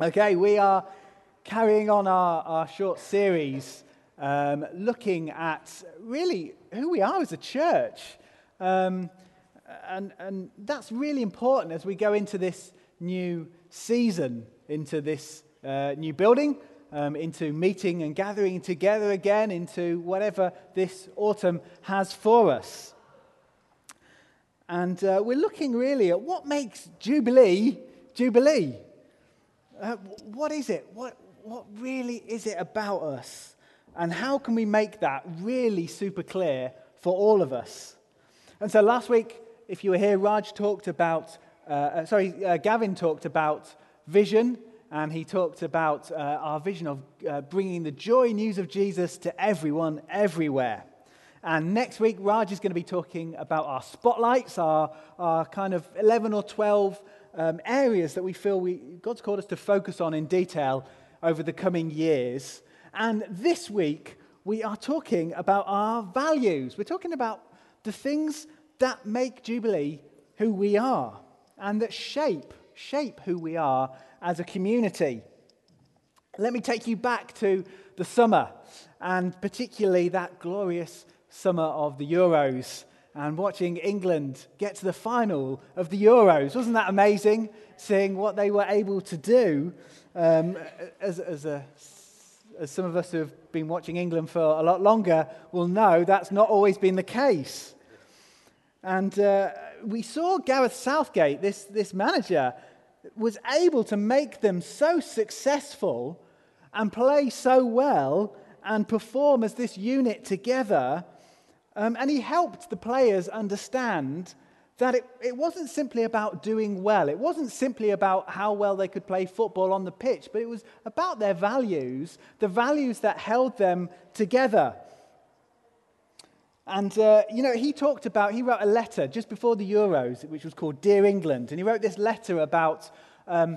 Okay, we are carrying on our, our short series um, looking at really who we are as a church. Um, and, and that's really important as we go into this new season, into this uh, new building, um, into meeting and gathering together again, into whatever this autumn has for us. And uh, we're looking really at what makes Jubilee Jubilee. Uh, what is it? What, what really is it about us? And how can we make that really super clear for all of us? And so last week, if you were here, Raj talked about, uh, uh, sorry, uh, Gavin talked about vision, and he talked about uh, our vision of uh, bringing the joy news of Jesus to everyone, everywhere. And next week, Raj is going to be talking about our spotlights, our, our kind of 11 or 12 um, areas that we feel we, God's called us to focus on in detail over the coming years. And this week, we are talking about our values. We're talking about the things that make Jubilee who we are and that shape, shape who we are as a community. Let me take you back to the summer, and particularly that glorious summer of the Euros and watching England get to the final of the Euros. Wasn't that amazing? Seeing what they were able to do. Um, as, as, a, as some of us who have been watching England for a lot longer will know, that's not always been the case. And uh, we saw Gareth Southgate, this, this manager, was able to make them so successful and play so well and perform as this unit together um, and he helped the players understand that it, it wasn't simply about doing well. It wasn't simply about how well they could play football on the pitch, but it was about their values, the values that held them together. And, uh, you know, he talked about, he wrote a letter just before the Euros, which was called Dear England. And he wrote this letter about um,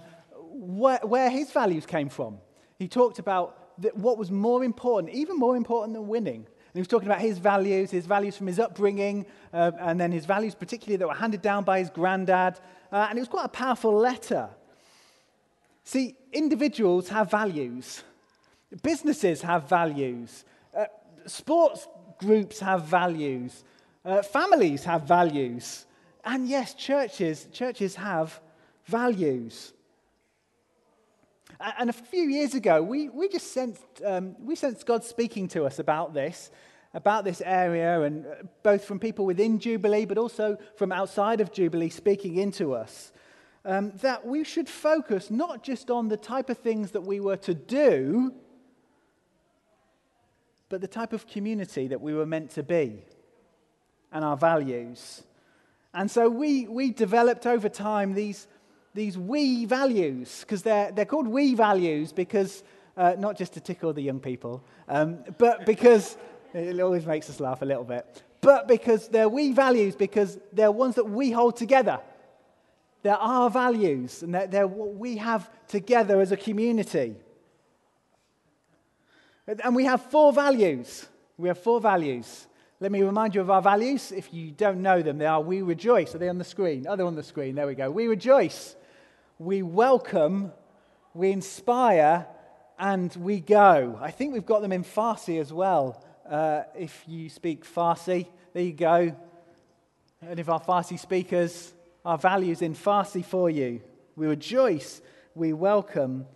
where, where, his values came from. He talked about what was more important, even more important than winning, and he was talking about his values, his values from his upbringing, uh, and then his values, particularly that were handed down by his granddad. Uh, and it was quite a powerful letter. See, individuals have values, businesses have values, uh, sports groups have values, uh, families have values. And yes, churches, churches have values. And a few years ago, we, we just sensed, um, we sensed God speaking to us about this, about this area, and uh, both from people within Jubilee, but also from outside of Jubilee speaking into us. Um, that we should focus not just on the type of things that we were to do, but the type of community that we were meant to be and our values. And so we, we developed over time these these we values, because they're, they're called we values because, uh, not just to tickle the young people, um, but because it always makes us laugh a little bit, but because they're we values because they're ones that we hold together. They're our values, and they're, they're what we have together as a community. And we have four values. We have four values. Let me remind you of our values. If you don't know them, they are we rejoice. Are they on the screen? Are they on the screen? There we go. We rejoice we welcome, we inspire, and we go. I think we've got them in Farsi as well. Uh, if you speak Farsi, there you go. And if our Farsi speakers, our values in Farsi for you. We rejoice, we welcome,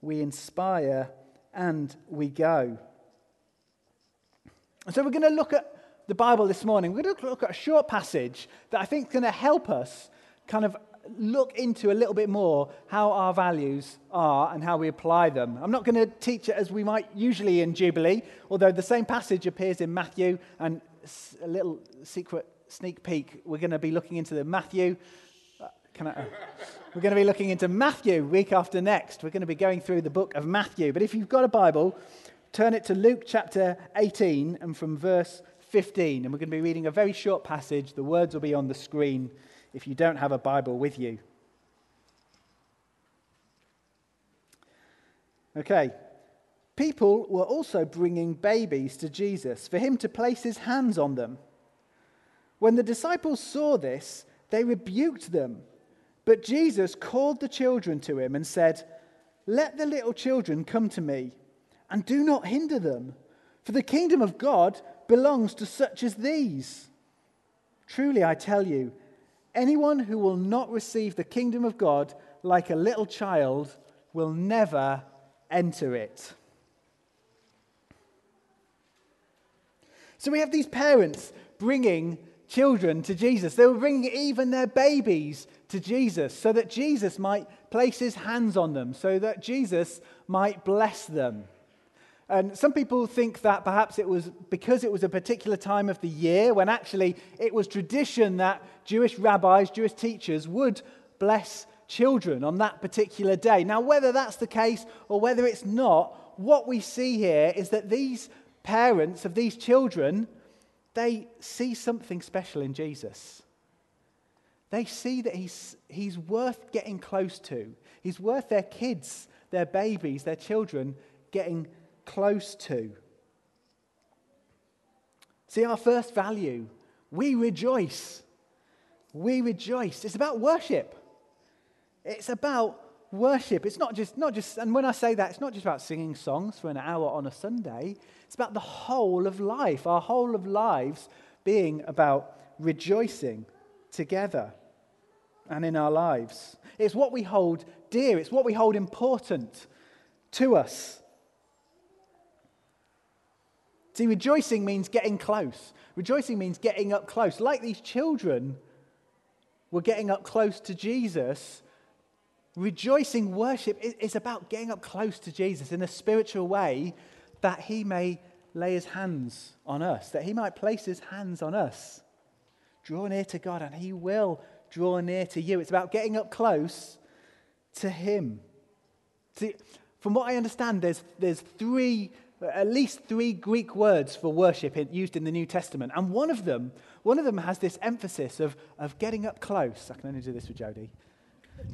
we inspire, and we go. So we're going to look at the Bible this morning. We're going to look at a short passage that I think is going to help us kind of look into a little bit more how our values are and how we apply them. I'm not going to teach it as we might usually in Jubilee, although the same passage appears in Matthew and a little secret sneak peek. We're going to be looking into the Matthew. Uh, I, uh, we're going to be looking into Matthew week after next. We're going to be going through the book of Matthew. But if you've got a Bible, turn it to Luke chapter 18 and from verse 15. And we're going to be reading a very short passage. The words will be on the screen if you don't have a Bible with you. Okay. People were also bringing babies to Jesus for him to place his hands on them. When the disciples saw this, they rebuked them. But Jesus called the children to him and said, Let the little children come to me, and do not hinder them, for the kingdom of God belongs to such as these. Truly, I tell you, anyone who will not receive the kingdom of God like a little child will never enter it. So we have these parents bringing children to Jesus. They were bringing even their babies to Jesus so that Jesus might place his hands on them, so that Jesus might bless them. And some people think that perhaps it was because it was a particular time of the year when actually it was tradition that Jewish rabbis, Jewish teachers would bless children on that particular day. Now, whether that's the case or whether it's not, what we see here is that these parents of these children, they see something special in Jesus. They see that he's, he's worth getting close to. He's worth their kids, their babies, their children getting close to. See, our first value, we rejoice. We rejoice. It's about worship. It's about worship. It's not just, not just, and when I say that, it's not just about singing songs for an hour on a Sunday. It's about the whole of life, our whole of lives being about rejoicing together and in our lives. It's what we hold dear, it's what we hold important to us. See, rejoicing means getting close. Rejoicing means getting up close. Like these children were getting up close to Jesus, rejoicing worship is about getting up close to Jesus in a spiritual way that he may lay his hands on us, that he might place his hands on us. Draw near to God, and he will draw near to you. It's about getting up close to him. See, from what I understand, there's, there's three at least three Greek words for worship used in the New Testament. And one of them, one of them has this emphasis of, of getting up close. I can only do this with Jody.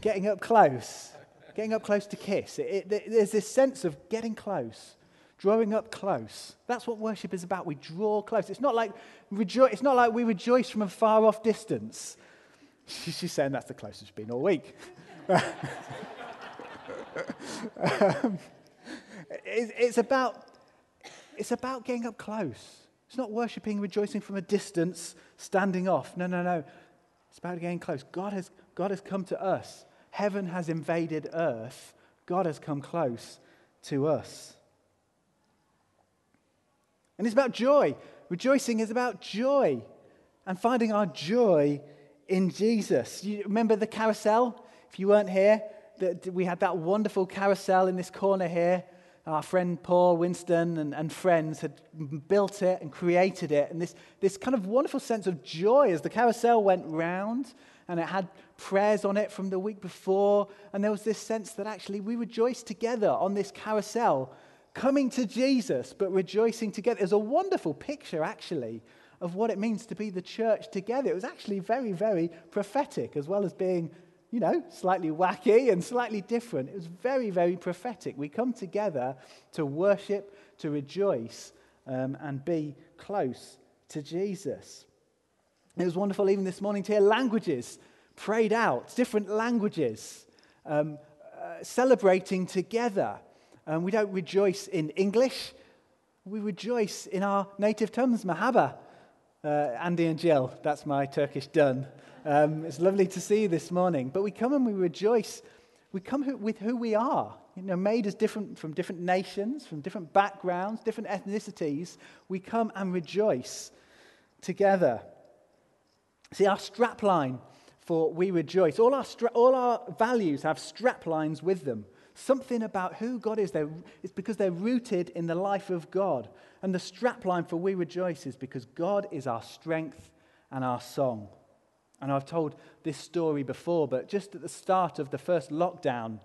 Getting up close. Getting up close to kiss. It, it, there's this sense of getting close, drawing up close. That's what worship is about. We draw close. It's not like, rejo- it's not like we rejoice from a far off distance. She's saying that's the closest it's been all week. um, it's about it's about getting up close. It's not worshiping, rejoicing from a distance, standing off. No, no, no. It's about getting close. God has, God has come to us. Heaven has invaded earth. God has come close to us. And it's about joy. Rejoicing is about joy and finding our joy in Jesus. You remember the carousel? If you weren't here, that we had that wonderful carousel in this corner here our friend Paul Winston and, and friends had built it and created it. And this, this kind of wonderful sense of joy as the carousel went round and it had prayers on it from the week before. And there was this sense that actually we rejoiced together on this carousel, coming to Jesus, but rejoicing together. It was a wonderful picture, actually, of what it means to be the church together. It was actually very, very prophetic, as well as being you know, slightly wacky and slightly different. It was very, very prophetic. We come together to worship, to rejoice, um, and be close to Jesus. It was wonderful even this morning to hear languages prayed out, different languages, um, uh, celebrating together. Um, we don't rejoice in English, we rejoice in our native tongues, Mahaba. Uh, Andy and Jill, that's my Turkish done. Um, it's lovely to see you this morning. But we come and we rejoice. We come with who we are, you know, made as different from different nations, from different backgrounds, different ethnicities. We come and rejoice together. See, our strapline for we rejoice, all our, stra- all our values have straplines with them. Something about who God is, they're, it's because they're rooted in the life of God. And the strapline for we rejoice is because God is our strength and our song. And I've told this story before, but just at the start of the first lockdown,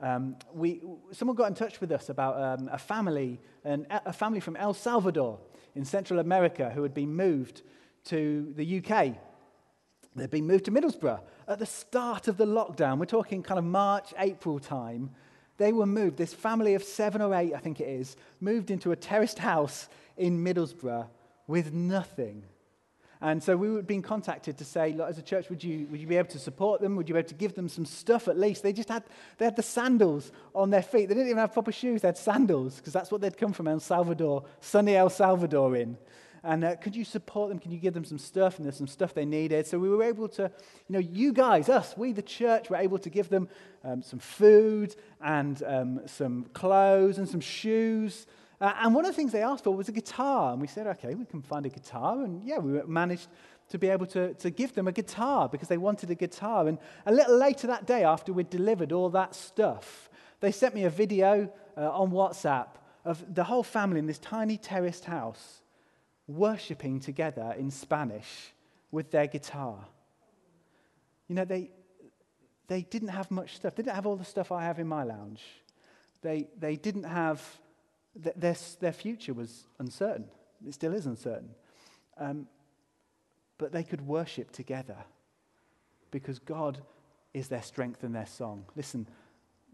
um, we, someone got in touch with us about um, a family, an, a family from El Salvador in Central America who had been moved to the UK. They'd been moved to Middlesbrough at the start of the lockdown. We're talking kind of March, April time. They were moved, this family of seven or eight, I think it is, moved into a terraced house in Middlesbrough with nothing And so we were being contacted to say, look, as a church, would you, would you be able to support them? Would you be able to give them some stuff at least? They just had, they had the sandals on their feet. They didn't even have proper shoes. They had sandals because that's what they'd come from El Salvador, sunny El Salvador in. And uh, could you support them? Can you give them some stuff? And there's some stuff they needed. So we were able to, you know, you guys, us, we, the church, were able to give them um, some food and um, some clothes and some shoes. Uh, and one of the things they asked for was a guitar. And we said, okay, we can find a guitar. And yeah, we managed to be able to, to give them a guitar because they wanted a guitar. And a little later that day, after we'd delivered all that stuff, they sent me a video uh, on WhatsApp of the whole family in this tiny terraced house worshipping together in Spanish with their guitar. You know, they, they didn't have much stuff. They didn't have all the stuff I have in my lounge. They, they didn't have their, their future was uncertain. It still is uncertain. Um, but they could worship together because God is their strength and their song. Listen,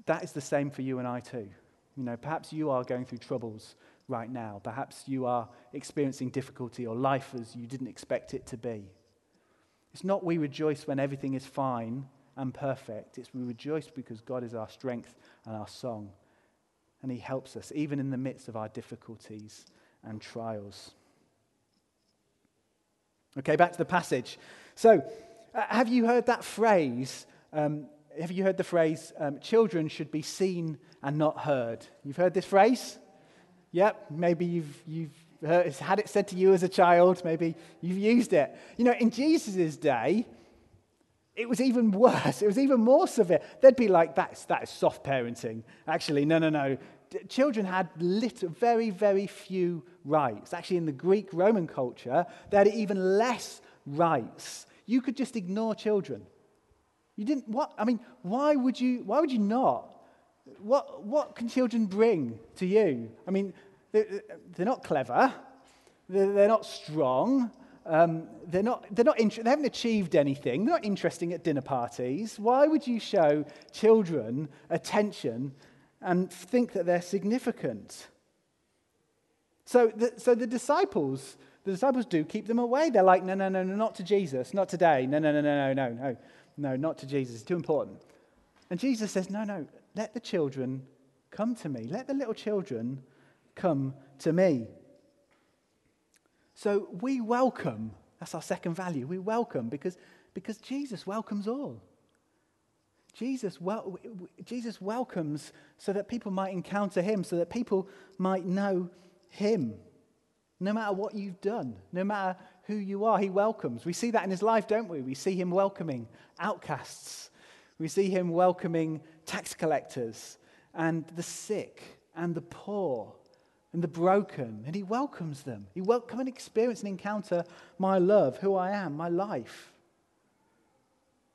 that is the same for you and I too. You know, perhaps you are going through troubles right now. Perhaps you are experiencing difficulty or life as you didn't expect it to be. It's not we rejoice when everything is fine and perfect. It's we rejoice because God is our strength and our song and He helps us, even in the midst of our difficulties and trials. Okay, back to the passage. So, uh, have you heard that phrase? Um, have you heard the phrase, um, children should be seen and not heard? You've heard this phrase? Yep, maybe you've, you've heard, had it said to you as a child, maybe you've used it. You know, in Jesus' day, it was even worse. It was even more severe. They'd be like, that's, that is soft parenting. Actually, no, no, no. children had little, very, very few rights. Actually, in the Greek Roman culture, they had even less rights. You could just ignore children. You didn't, what? I mean, why would you, why would you not? What, what can children bring to you? I mean, they're, they're not clever, they're, they're not strong, um, they're not, they're not int- they haven't achieved anything. They're not interesting at dinner parties. Why would you show children attention and think that they're significant? So the, so the disciples, the disciples do keep them away. They're like, no, no, no, no, not to Jesus, not today. No, no, no, no, no, no, no, no, not to Jesus. It's too important. And Jesus says, no, no, let the children come to me. Let the little children come to me. So we welcome, that's our second value. We welcome because, because Jesus welcomes all. Jesus, wel- Jesus welcomes so that people might encounter him, so that people might know him. No matter what you've done, no matter who you are, he welcomes. We see that in his life, don't we? We see him welcoming outcasts. We see him welcoming tax collectors and the sick and the poor and the broken, and he welcomes them. He will come and experience and encounter my love, who I am, my life.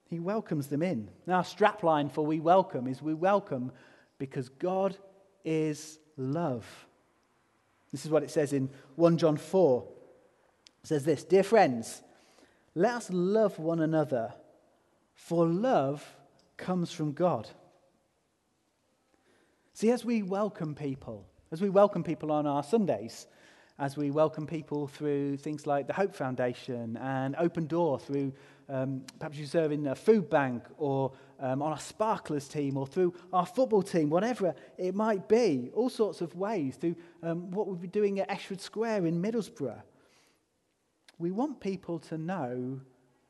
He welcomes them in. Now, strapline for we welcome is we welcome because God is love. This is what it says in 1 John 4. It says this Dear friends, let us love one another, for love comes from God. See, as we welcome people, as we welcome people on our Sundays, as we welcome people through things like the Hope Foundation and Open Door, through um, perhaps you serve in a food bank or um, on our Sparklers team or through our football team, whatever it might be, all sorts of ways, through um, what we'll be doing at Ashford Square in Middlesbrough. We want people to know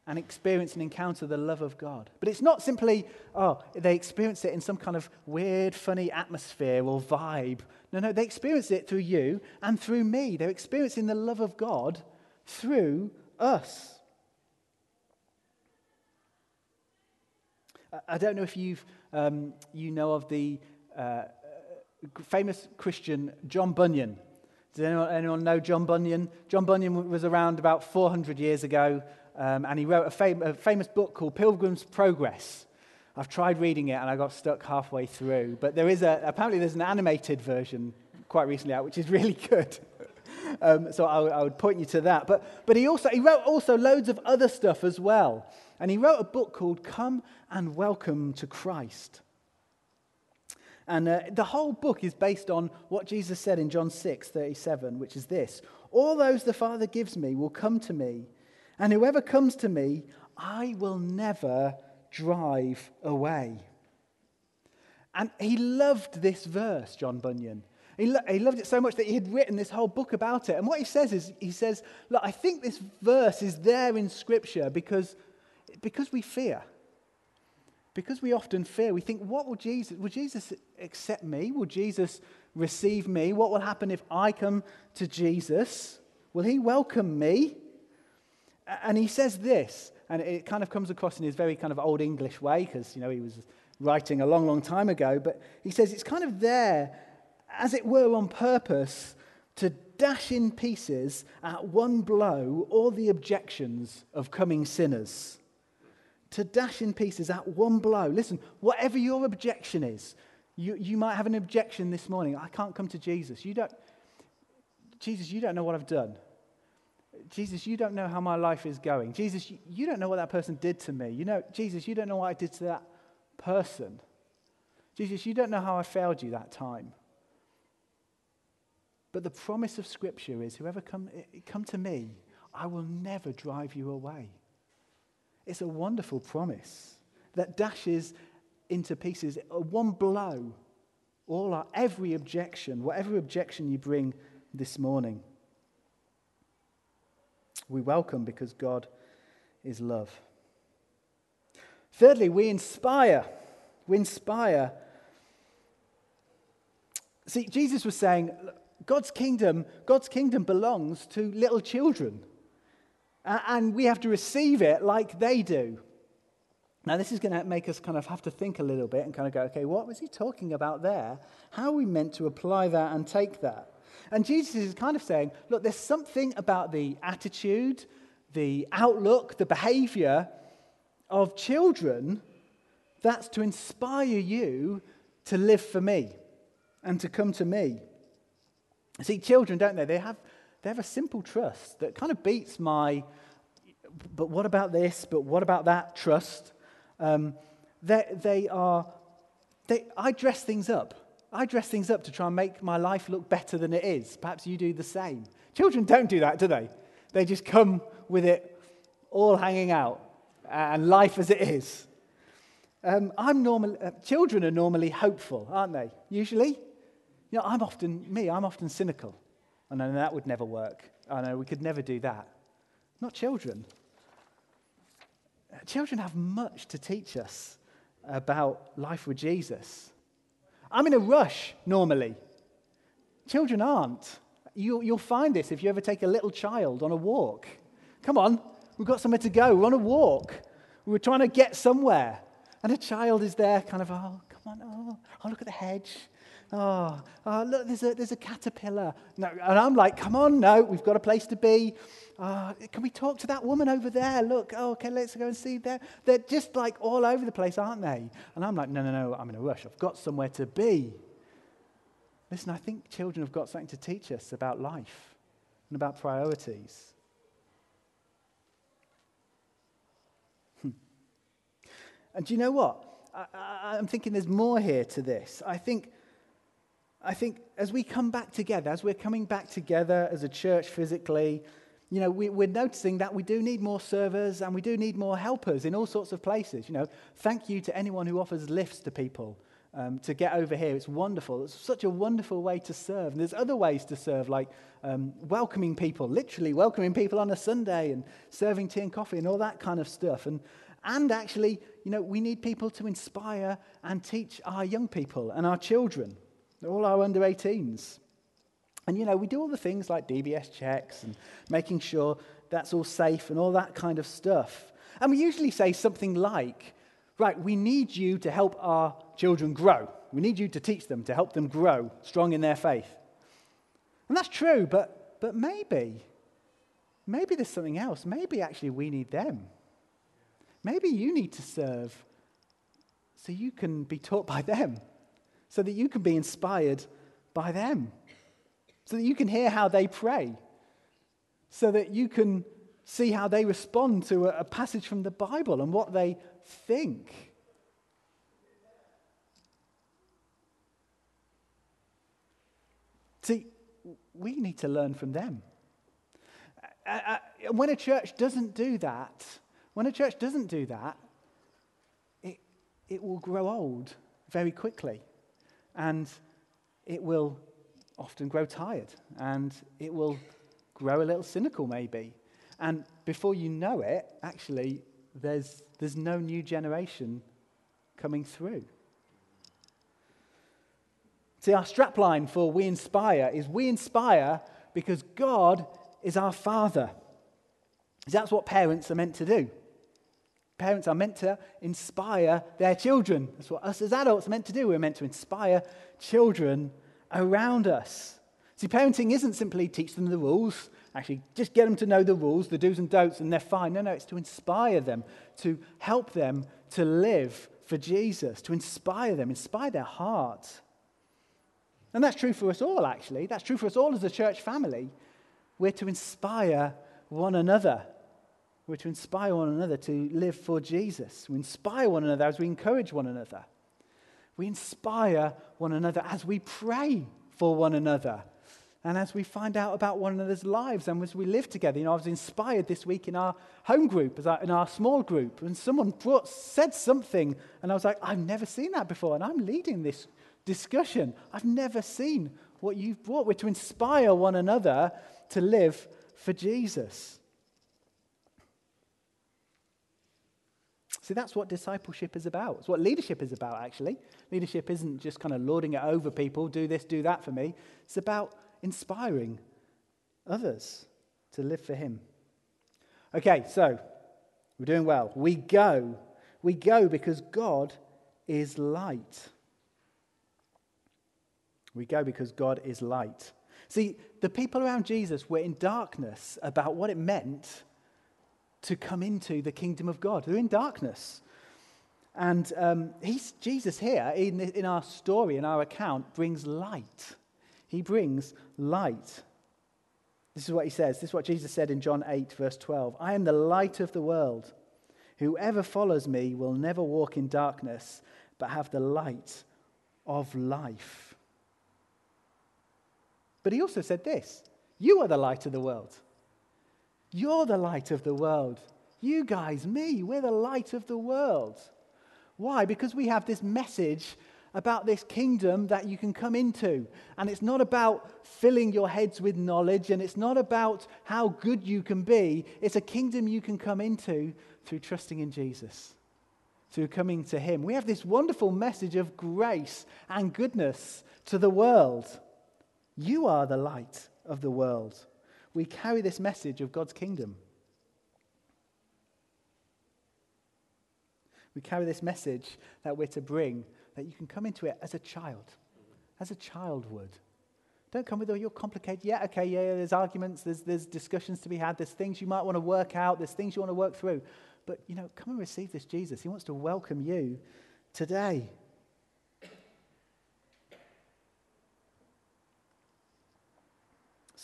and experience and encounter the love of God. But it's not simply, oh, they experience it in some kind of weird, funny atmosphere or vibe. No, no, they experience it through you and through me. They're experiencing the love of God through us. I don't know if you've, um, you know of the uh, famous Christian John Bunyan. Does anyone, anyone know John Bunyan? John Bunyan was around about 400 years ago. Um, and he wrote a, fam- a famous book called Pilgrim's Progress. I've tried reading it and I got stuck halfway through. But there is a, apparently there's an animated version quite recently out, which is really good. um, so I, I, would point you to that. But, but he also he wrote also loads of other stuff as well. And he wrote a book called Come and Welcome to Christ. And uh, the whole book is based on what Jesus said in John 6 37, which is this All those the Father gives me will come to me And whoever comes to me, I will never drive away. And he loved this verse, John Bunyan. He, lo- he loved it so much that he had written this whole book about it. And what he says is, he says, Look, I think this verse is there in Scripture because, because we fear. Because we often fear. We think, what will Jesus, will Jesus accept me? Will Jesus receive me? What will happen if I come to Jesus? Will he welcome me? And he says this, and it kind of comes across in his very kind of old English way, because, you know, he was writing a long, long time ago, but he says it's kind of there, as it were, on purpose to dash in pieces at one blow all the objections of coming sinners. To dash in pieces at one blow. Listen, whatever your objection is, you, you might have an objection this morning. I can't come to Jesus. You don't, Jesus, you don't know what I've done. Jesus, you don't know how my life is going. Jesus, you, don't know what that person did to me. You know, Jesus, you don't know what I did to that person. Jesus, you don't know how I failed you that time. But the promise of Scripture is whoever come, eh, come to me, I will never drive you away. It's a wonderful promise that dashes into pieces, one blow, all our, every objection, whatever objection you bring this morning. We welcome because God is love. Thirdly, we inspire. We inspire. See, Jesus was saying, God's kingdom, God's kingdom belongs to little children. And we have to receive it like they do. Now, this is going to make us kind of have to think a little bit and kind of go, okay, what was he talking about there? How are we meant to apply that and take that? And Jesus is kind of saying, look, there's something about the attitude, the outlook, the behavior of children that's to inspire you to live for me and to come to me. See, children, don't they? They have, they have a simple trust that kind of beats my, but what about this? But what about that trust? Um, they, they are, they, I dress things up. I dress things up to try and make my life look better than it is. Perhaps you do the same. Children don't do that, do they? They just come with it all hanging out and life as it is. Um, I'm normal, uh, children are normally hopeful, aren't they? Usually. You know, I'm often, me, I'm often cynical. I know that would never work. I know we could never do that. Not children. Children have much to teach us about life with Jesus. I'm in a rush normally. Children aren't. You, will find this if you ever take a little child on a walk. Come on, we've got somewhere to go. We're on a walk. We're trying to get somewhere. And a child is there, kind of, oh, come on, oh, oh look at the hedge. Oh, oh look, there's a, there's a caterpillar. No, and I'm like, come on, no, we've got a place to be. Oh, can we talk to that woman over there? Look, oh, okay, let's go and see there. They're just like all over the place, aren't they? And I'm like, no, no, no, I'm in a rush. I've got somewhere to be. Listen, I think children have got something to teach us about life and about priorities. Hmm. And do you know what? I, am thinking there's more here to this. I think I think as we come back together, as we're coming back together as a church physically, you know, we, are noticing that we do need more servers and we do need more helpers in all sorts of places. You know, thank you to anyone who offers lifts to people um, to get over here. It's wonderful. It's such a wonderful way to serve. And there's other ways to serve, like um, welcoming people, literally welcoming people on a Sunday and serving tea and coffee and all that kind of stuff. And, and actually, you know, we need people to inspire and teach our young people and our children. All our under 18s. And, you know, we do all the things like DBS checks and making sure that's all safe and all that kind of stuff. And we usually say something like, right, we need you to help our children grow. We need you to teach them, to help them grow strong in their faith. And that's true, but, but maybe, maybe there's something else. Maybe actually we need them. Maybe you need to serve so you can be taught by them so that you can be inspired by them, so that you can hear how they pray, so that you can see how they respond to a, passage from the Bible and what they think. See, we need to learn from them. When a church doesn't do that, when a church doesn't do that, it, it will grow old very quickly. And it will often grow tired. And it will grow a little cynical, maybe. And before you know it, actually, there's, there's no new generation coming through. See, our strapline for We Inspire is We Inspire because God is our Father. That's what parents are meant to do. Parents are meant to inspire their children. That's what us as adults are meant to do. We're meant to inspire children around us. See, parenting isn't simply teach them the rules, actually, just get them to know the rules, the do's and don'ts, and they're fine. No, no, it's to inspire them, to help them to live for Jesus, to inspire them, inspire their hearts. And that's true for us all, actually. That's true for us all as a church family. We're to inspire one another. We're to inspire one another to live for Jesus. We inspire one another as we encourage one another. We inspire one another as we pray for one another and as we find out about one another's lives and as we live together. You know, I was inspired this week in our home group, in our small group, and someone brought, said something, and I was like, I've never seen that before, and I'm leading this discussion. I've never seen what you've brought. We're to inspire one another to live for Jesus. See, that's what discipleship is about. It's what leadership is about, actually. Leadership isn't just kind of lording it over people, do this, do that for me. It's about inspiring others to live for Him. Okay, so we're doing well. We go. We go because God is light. We go because God is light. See, the people around Jesus were in darkness about what it meant to come into the kingdom of God. They're in darkness. And um, he's, Jesus here, in, in our story, in our account, brings light. He brings light. This is what he says. This is what Jesus said in John 8, verse 12. I am the light of the world. Whoever follows me will never walk in darkness, but have the light of life. But he also said this You are the light of the world. You're the light of the world. You guys, me, we're the light of the world. Why? Because we have this message about this kingdom that you can come into. And it's not about filling your heads with knowledge, and it's not about how good you can be. It's a kingdom you can come into through trusting in Jesus, through coming to Him. We have this wonderful message of grace and goodness to the world. You are the light of the world. We carry this message of God's kingdom. We carry this message that we're to bring that you can come into it as a child, as a child would. Don't come with all your complicated, yeah, okay, yeah, yeah, there's arguments, there's, there's discussions to be had, there's things you might want to work out, there's things you want to work through. But, you know, come and receive this Jesus. He wants to welcome you today.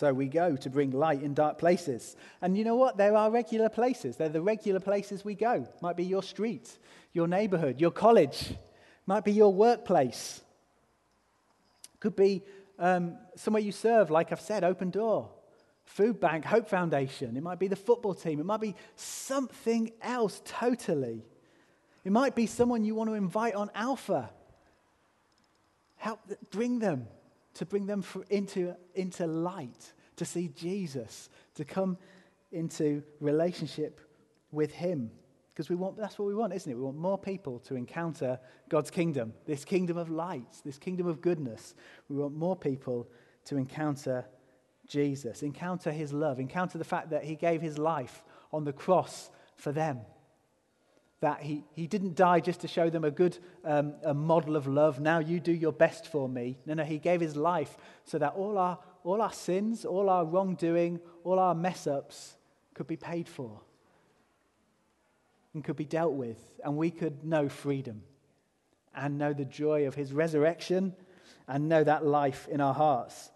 So we go to bring light in dark places. And you know what? There are regular places. They're the regular places we go. Might be your street, your neighborhood, your college, might be your workplace. Could be um, somewhere you serve, like I've said, Open Door, Food Bank, Hope Foundation. It might be the football team. It might be something else totally. It might be someone you want to invite on Alpha. Help bring them, to bring them into, into light, to see Jesus, to come into relationship with Him. Because we want, that's what we want, isn't it? We want more people to encounter God's kingdom, this kingdom of light, this kingdom of goodness. We want more people to encounter Jesus, encounter his love, encounter the fact that he gave his life on the cross for them. That he, he didn't die just to show them a good um, a model of love. Now you do your best for me. No, no, he gave his life so that all our, all our sins, all our wrongdoing, all our mess ups could be paid for and could be dealt with, and we could know freedom and know the joy of his resurrection and know that life in our hearts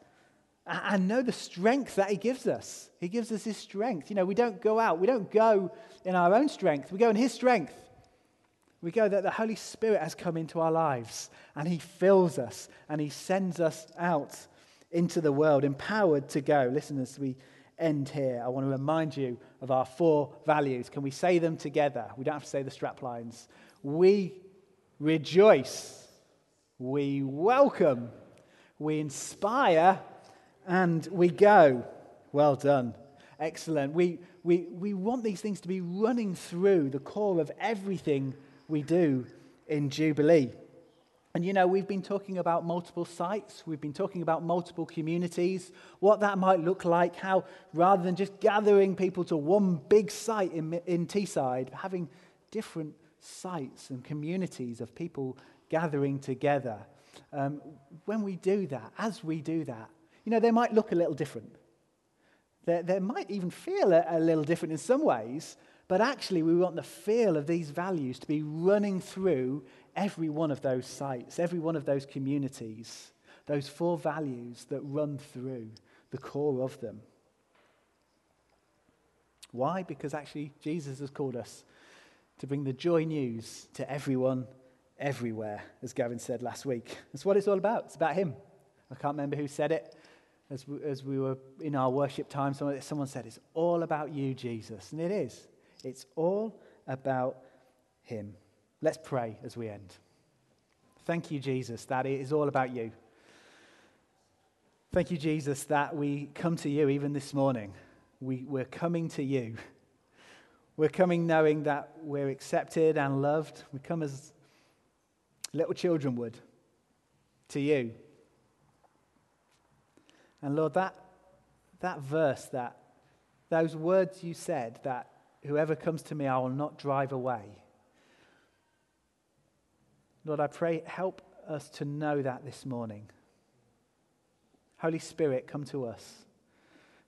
and know the strength that he gives us. He gives us his strength. You know, we don't go out, we don't go in our own strength, we go in his strength. We go that the Holy Spirit has come into our lives and he fills us and he sends us out into the world, empowered to go. Listen as we end here, I want to remind you of our four values. Can we say them together? We don't have to say the strap lines. We rejoice, we welcome, we inspire, and we go. Well done. Excellent. We, we, we want these things to be running through the core of everything we do in Jubilee. And you know, we've been talking about multiple sites, we've been talking about multiple communities, what that might look like, how rather than just gathering people to one big site in, in Teesside, having different sites and communities of people gathering together. Um, when we do that, as we do that, you know, they might look a little different. They, they might even feel a, a little different in some ways, but actually, we want the feel of these values to be running through every one of those sites, every one of those communities, those four values that run through the core of them. Why? Because actually, Jesus has called us to bring the joy news to everyone, everywhere, as Gavin said last week. That's what it's all about. It's about Him. I can't remember who said it. As we, as we were in our worship time, someone said, It's all about you, Jesus. And it is. It's all about Him. Let's pray as we end. Thank you, Jesus, that it is all about you. Thank you, Jesus, that we come to you even this morning. We, we're coming to you. We're coming knowing that we're accepted and loved. We come as little children would to you. And Lord, that, that verse, that, those words you said, that whoever comes to me, I will not drive away. Lord, I pray, help us to know that this morning. Holy Spirit, come to us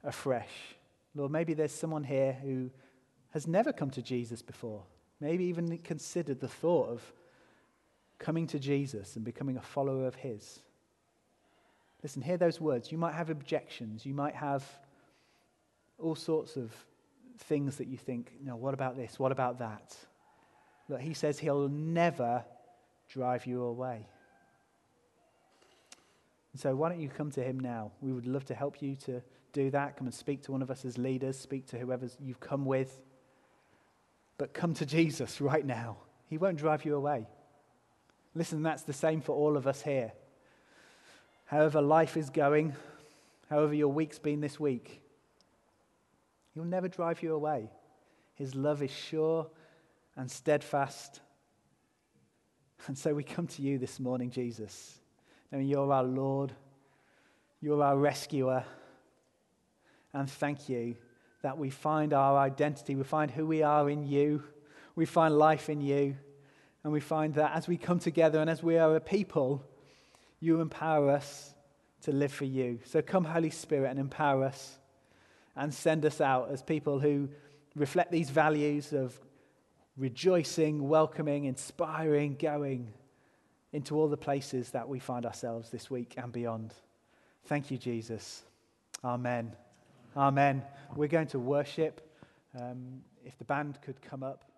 afresh. Lord, maybe there's someone here who has never come to Jesus before, maybe even considered the thought of coming to Jesus and becoming a follower of His. Listen, hear those words. You might have objections. You might have all sorts of things that you think, know, what about this? What about that? But He says He'll never drive you away. And so, why don't you come to Him now? We would love to help you to do that. Come and speak to one of us as leaders, speak to whoever you've come with. But come to Jesus right now. He won't drive you away. Listen, that's the same for all of us here. However, life is going, however, your week's been this week, He'll never drive you away. His love is sure and steadfast and so we come to you this morning, Jesus. Knowing you're our Lord, you're our rescuer. And thank you that we find our identity, we find who we are in you, we find life in you. And we find that as we come together and as we are a people, you empower us to live for you. So come, Holy Spirit, and empower us and send us out as people who reflect these values of rejoicing, welcoming, inspiring, going into all the places that we find ourselves this week and beyond. Thank you, Jesus. Amen. Amen. We're going to worship. Um, if the band could come up.